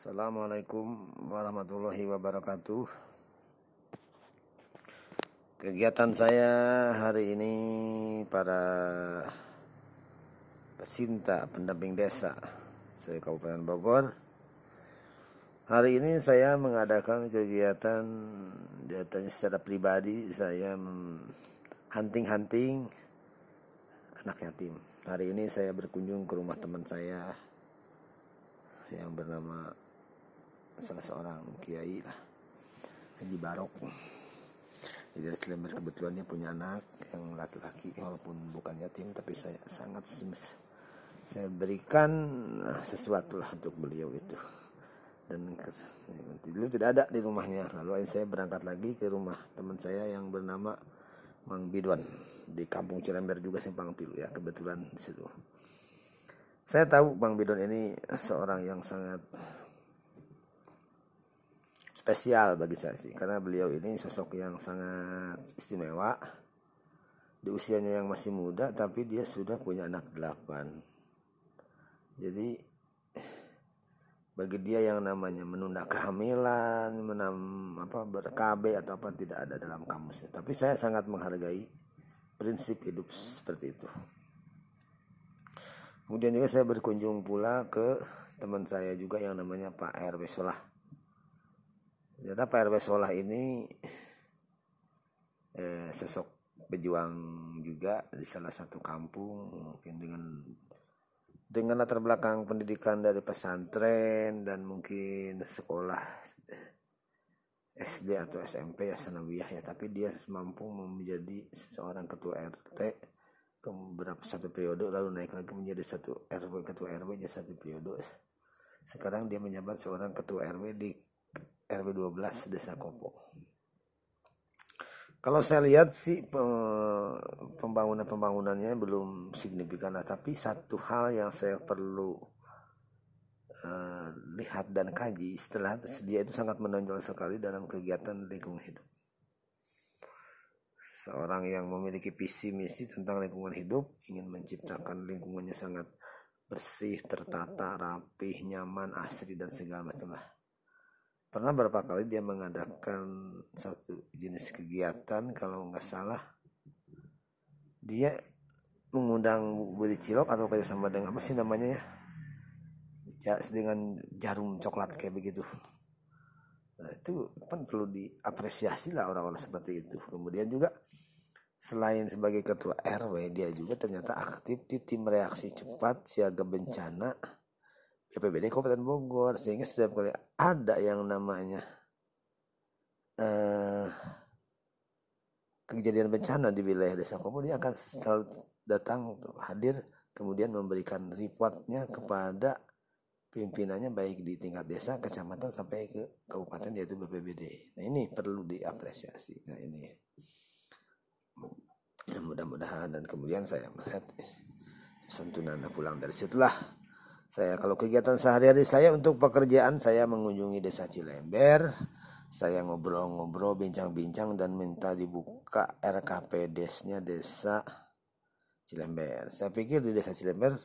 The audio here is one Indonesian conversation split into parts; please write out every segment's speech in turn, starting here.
Assalamualaikum warahmatullahi wabarakatuh. Kegiatan saya hari ini para pecinta pendamping desa saya Kabupaten Bogor. Hari ini saya mengadakan kegiatan datanya secara pribadi saya hunting-hunting anak yatim Hari ini saya berkunjung ke rumah teman saya yang bernama salah seorang kiai lah. Haji Barok. Jadi dari Cilember kebetulan dia punya anak yang laki-laki walaupun bukan yatim tapi saya sangat saya berikan eh, sesuatu lah untuk beliau itu. Dan dulu tidak ada di rumahnya. Lalu saya berangkat lagi ke rumah teman saya yang bernama Mang Bidwan. Di kampung Cilember juga Simpang Tilu ya kebetulan di situ. Saya tahu Bang Bidon ini seorang yang sangat spesial bagi saya sih karena beliau ini sosok yang sangat istimewa. Di usianya yang masih muda tapi dia sudah punya anak delapan. Jadi bagi dia yang namanya menunda kehamilan menam apa berkab atau apa tidak ada dalam kamusnya. Tapi saya sangat menghargai prinsip hidup seperti itu. Kemudian juga saya berkunjung pula ke teman saya juga yang namanya Pak RW Solah ternyata Pak RW Solah ini eh, sosok pejuang juga di salah satu kampung mungkin dengan dengan latar belakang pendidikan dari pesantren dan mungkin sekolah SD atau SMP ya sanawiyah ya. Tapi dia mampu menjadi seorang ketua RT ke beberapa satu periode lalu naik lagi menjadi satu RW ketua RW jadi satu periode. Sekarang dia menjabat seorang ketua RW di RW 12 Desa Kopo. Kalau saya lihat sih pembangunan-pembangunannya belum signifikan lah, tapi satu hal yang saya perlu uh, lihat dan kaji setelah dia itu sangat menonjol sekali dalam kegiatan lingkungan hidup. Seorang yang memiliki visi misi tentang lingkungan hidup ingin menciptakan lingkungannya sangat bersih, tertata, rapih, nyaman, asri dan segala macam lah pernah berapa kali dia mengadakan satu jenis kegiatan kalau nggak salah? Dia mengundang beli cilok atau kayak sama dengan apa sih namanya ya? Ya dengan jarum coklat kayak begitu. Nah, itu kan perlu diapresiasi lah orang-orang seperti itu. Kemudian juga selain sebagai ketua RW dia juga ternyata aktif di tim reaksi cepat siaga bencana BPBD Kabupaten Bogor sehingga setiap kali ada yang namanya uh, kejadian bencana di wilayah desa Kopo dia akan selalu datang untuk hadir kemudian memberikan reportnya kepada pimpinannya baik di tingkat desa, kecamatan sampai ke kabupaten yaitu BPBD. Nah ini perlu diapresiasi. Nah ini ya, mudah-mudahan dan kemudian saya melihat santunan pulang dari situlah saya kalau kegiatan sehari-hari saya untuk pekerjaan saya mengunjungi desa Cilember. Saya ngobrol-ngobrol, bincang-bincang dan minta dibuka RKP desnya desa Cilember. Saya pikir di desa Cilember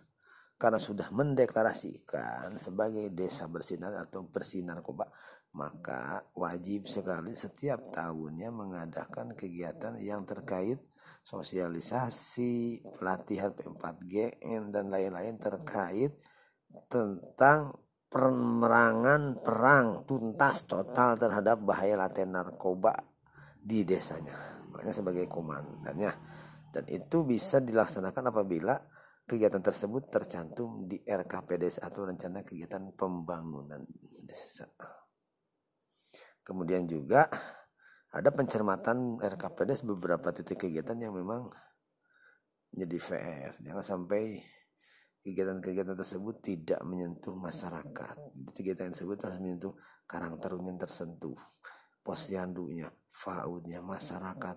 karena sudah mendeklarasikan sebagai desa bersinar atau bersih narkoba, maka wajib sekali setiap tahunnya mengadakan kegiatan yang terkait sosialisasi, pelatihan P4GN dan lain-lain terkait tentang pemerangan perang tuntas total terhadap bahaya laten narkoba di desanya. Makanya sebagai komandannya. Dan itu bisa dilaksanakan apabila kegiatan tersebut tercantum di RKP atau rencana kegiatan pembangunan desa. Kemudian juga ada pencermatan RKP desa beberapa titik kegiatan yang memang menjadi VR jangan sampai kegiatan-kegiatan tersebut tidak menyentuh masyarakat. Kegiatan tersebut harus menyentuh karang taruna yang tersentuh, posyandunya, faudnya, masyarakat,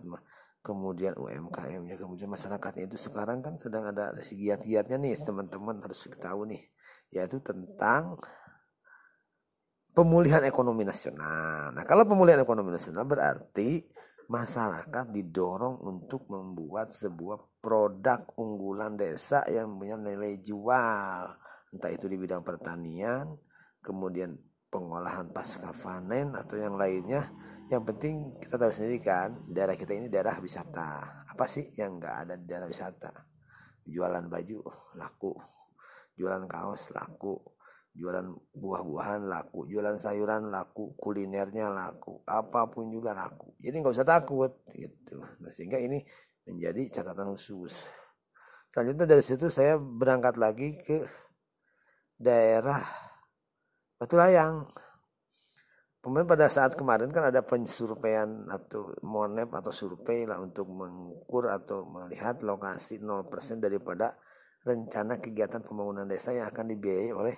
kemudian UMKM-nya, kemudian masyarakatnya itu sekarang kan sedang ada si giat-giatnya nih teman-teman harus tahu nih, yaitu tentang pemulihan ekonomi nasional. Nah kalau pemulihan ekonomi nasional berarti masyarakat didorong untuk membuat sebuah produk unggulan desa yang punya nilai jual. Entah itu di bidang pertanian kemudian pengolahan pasca panen atau yang lainnya. Yang penting kita tahu sendiri kan daerah kita ini daerah wisata. Apa sih yang nggak ada di daerah wisata? Jualan baju laku. Jualan kaos laku. Jualan buah-buahan laku. Jualan sayuran laku. Kulinernya laku. Apa pun juga laku. Jadi nggak usah takut gitu. Nah, sehingga ini menjadi catatan khusus. Selanjutnya dari situ saya berangkat lagi ke daerah Batu Layang Kemudian pada saat kemarin kan ada pensurveian atau monep atau survei lah untuk mengukur atau melihat lokasi 0% daripada rencana kegiatan pembangunan desa yang akan dibiayai oleh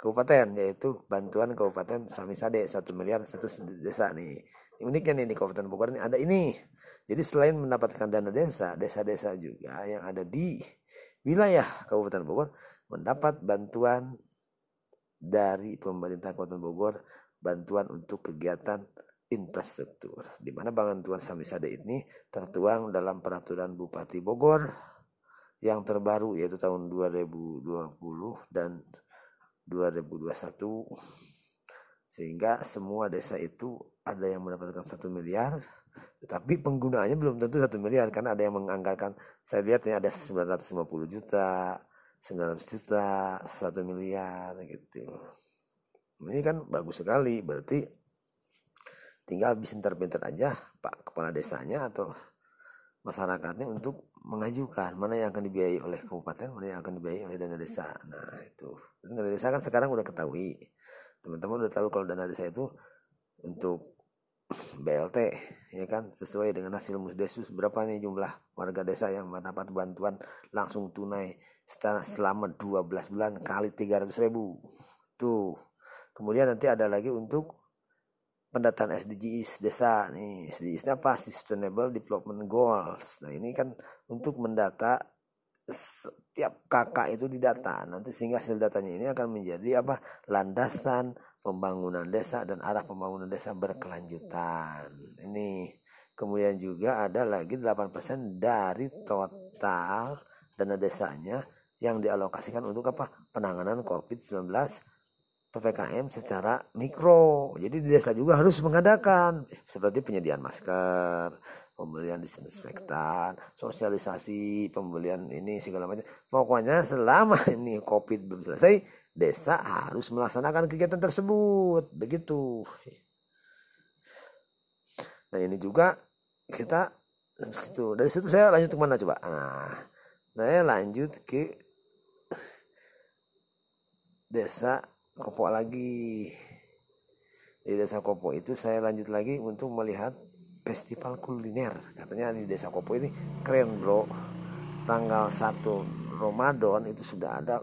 kabupaten yaitu bantuan kabupaten Samisade satu miliar satu desa nih. Uniknya nih di kabupaten Bogor ini ada ini jadi selain mendapatkan dana desa desa-desa juga yang ada di wilayah kabupaten Bogor mendapat bantuan dari pemerintah kabupaten Bogor bantuan untuk kegiatan infrastruktur di mana bantuan Samisade ini tertuang dalam peraturan Bupati Bogor yang terbaru yaitu tahun 2020 dan 2021 sehingga semua desa itu ada yang mendapatkan satu miliar tetapi penggunaannya belum tentu satu miliar karena ada yang menganggarkan saya lihat ini ada 950 juta 900 juta satu miliar gitu. Ini kan bagus sekali berarti tinggal bisa pinter aja pak kepala desanya atau masyarakatnya untuk mengajukan mana yang akan dibiayai oleh kabupaten, mana yang akan dibiayai oleh dana desa. Nah itu. Dana desa kan sekarang udah ketahui, teman-teman udah tahu kalau dana desa itu untuk BLT ya kan? Sesuai dengan hasil musdesus berapa nih jumlah warga desa yang mendapat bantuan langsung tunai secara selama 12 bulan kali 300 ribu? Tuh. Kemudian nanti ada lagi untuk pendataan SDGs desa nih. SDGs apa? Sustainable Development Goals. Nah ini kan untuk mendata setiap kakak itu didata. Nanti sehingga hasil datanya ini akan menjadi apa? Landasan pembangunan desa dan arah pembangunan desa berkelanjutan ini kemudian juga ada lagi 8% dari total dana desanya yang dialokasikan untuk apa penanganan COVID-19 PPKM secara mikro. Jadi di desa juga harus mengadakan seperti penyediaan masker, pembelian disinfektan, sosialisasi, pembelian ini segala macam. Pokoknya selama ini Covid belum selesai, desa harus melaksanakan kegiatan tersebut. Begitu. Nah, ini juga kita situ dari situ saya lanjut ke mana coba? Nah, saya lanjut ke desa Kopo lagi di desa Kopo itu saya lanjut lagi untuk melihat festival kuliner katanya di desa Kopo ini keren bro tanggal 1 Ramadan itu sudah ada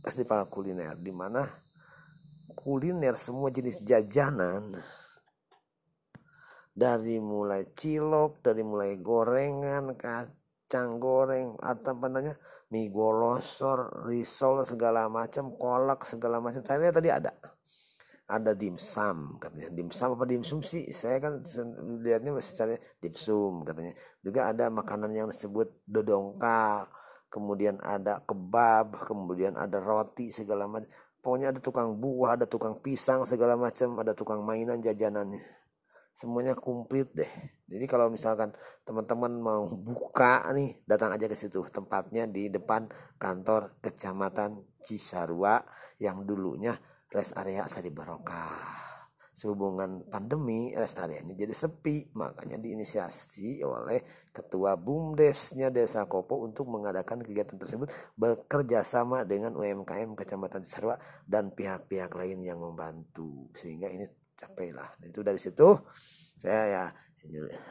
festival kuliner di mana kuliner semua jenis jajanan dari mulai cilok dari mulai gorengan kacang goreng atau apa namanya mie golosor, risol segala macam, kolak segala macam. Saya lihat tadi ada. Ada dimsum katanya. Dimsum apa dimsum sih? Saya kan lihatnya masih cari dimsum katanya. Juga ada makanan yang disebut dodongka, kemudian ada kebab, kemudian ada roti segala macam. Pokoknya ada tukang buah, ada tukang pisang segala macam, ada tukang mainan jajanannya semuanya komplit deh. Jadi kalau misalkan teman-teman mau buka nih, datang aja ke situ. Tempatnya di depan kantor Kecamatan Cisarua yang dulunya rest area Sari Barokah. Sehubungan pandemi rest areanya jadi sepi, makanya diinisiasi oleh Ketua BUMDesnya Desa Kopo untuk mengadakan kegiatan tersebut bekerja sama dengan UMKM Kecamatan Cisarua dan pihak-pihak lain yang membantu. Sehingga ini capek lah. Itu dari situ. Saya ya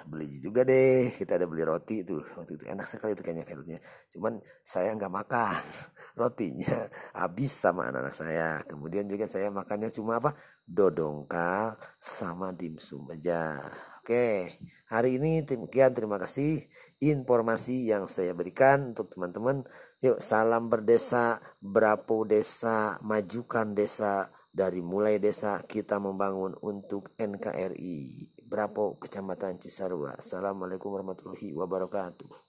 beli juga deh. Kita ada beli roti itu waktu itu enak sekali itu kayaknya kerutnya cuman saya nggak makan rotinya. Habis sama anak-anak saya. Kemudian juga saya makannya cuma apa? Dodongkal sama dimsum aja. Oke hari ini demikian terima kasih informasi yang saya berikan untuk teman-teman. Yuk salam berdesa berapu desa majukan desa. Dari mulai desa kita membangun untuk NKRI Brapo Kecamatan Cisarua? Assalamualaikum warahmatullahi wabarakatuh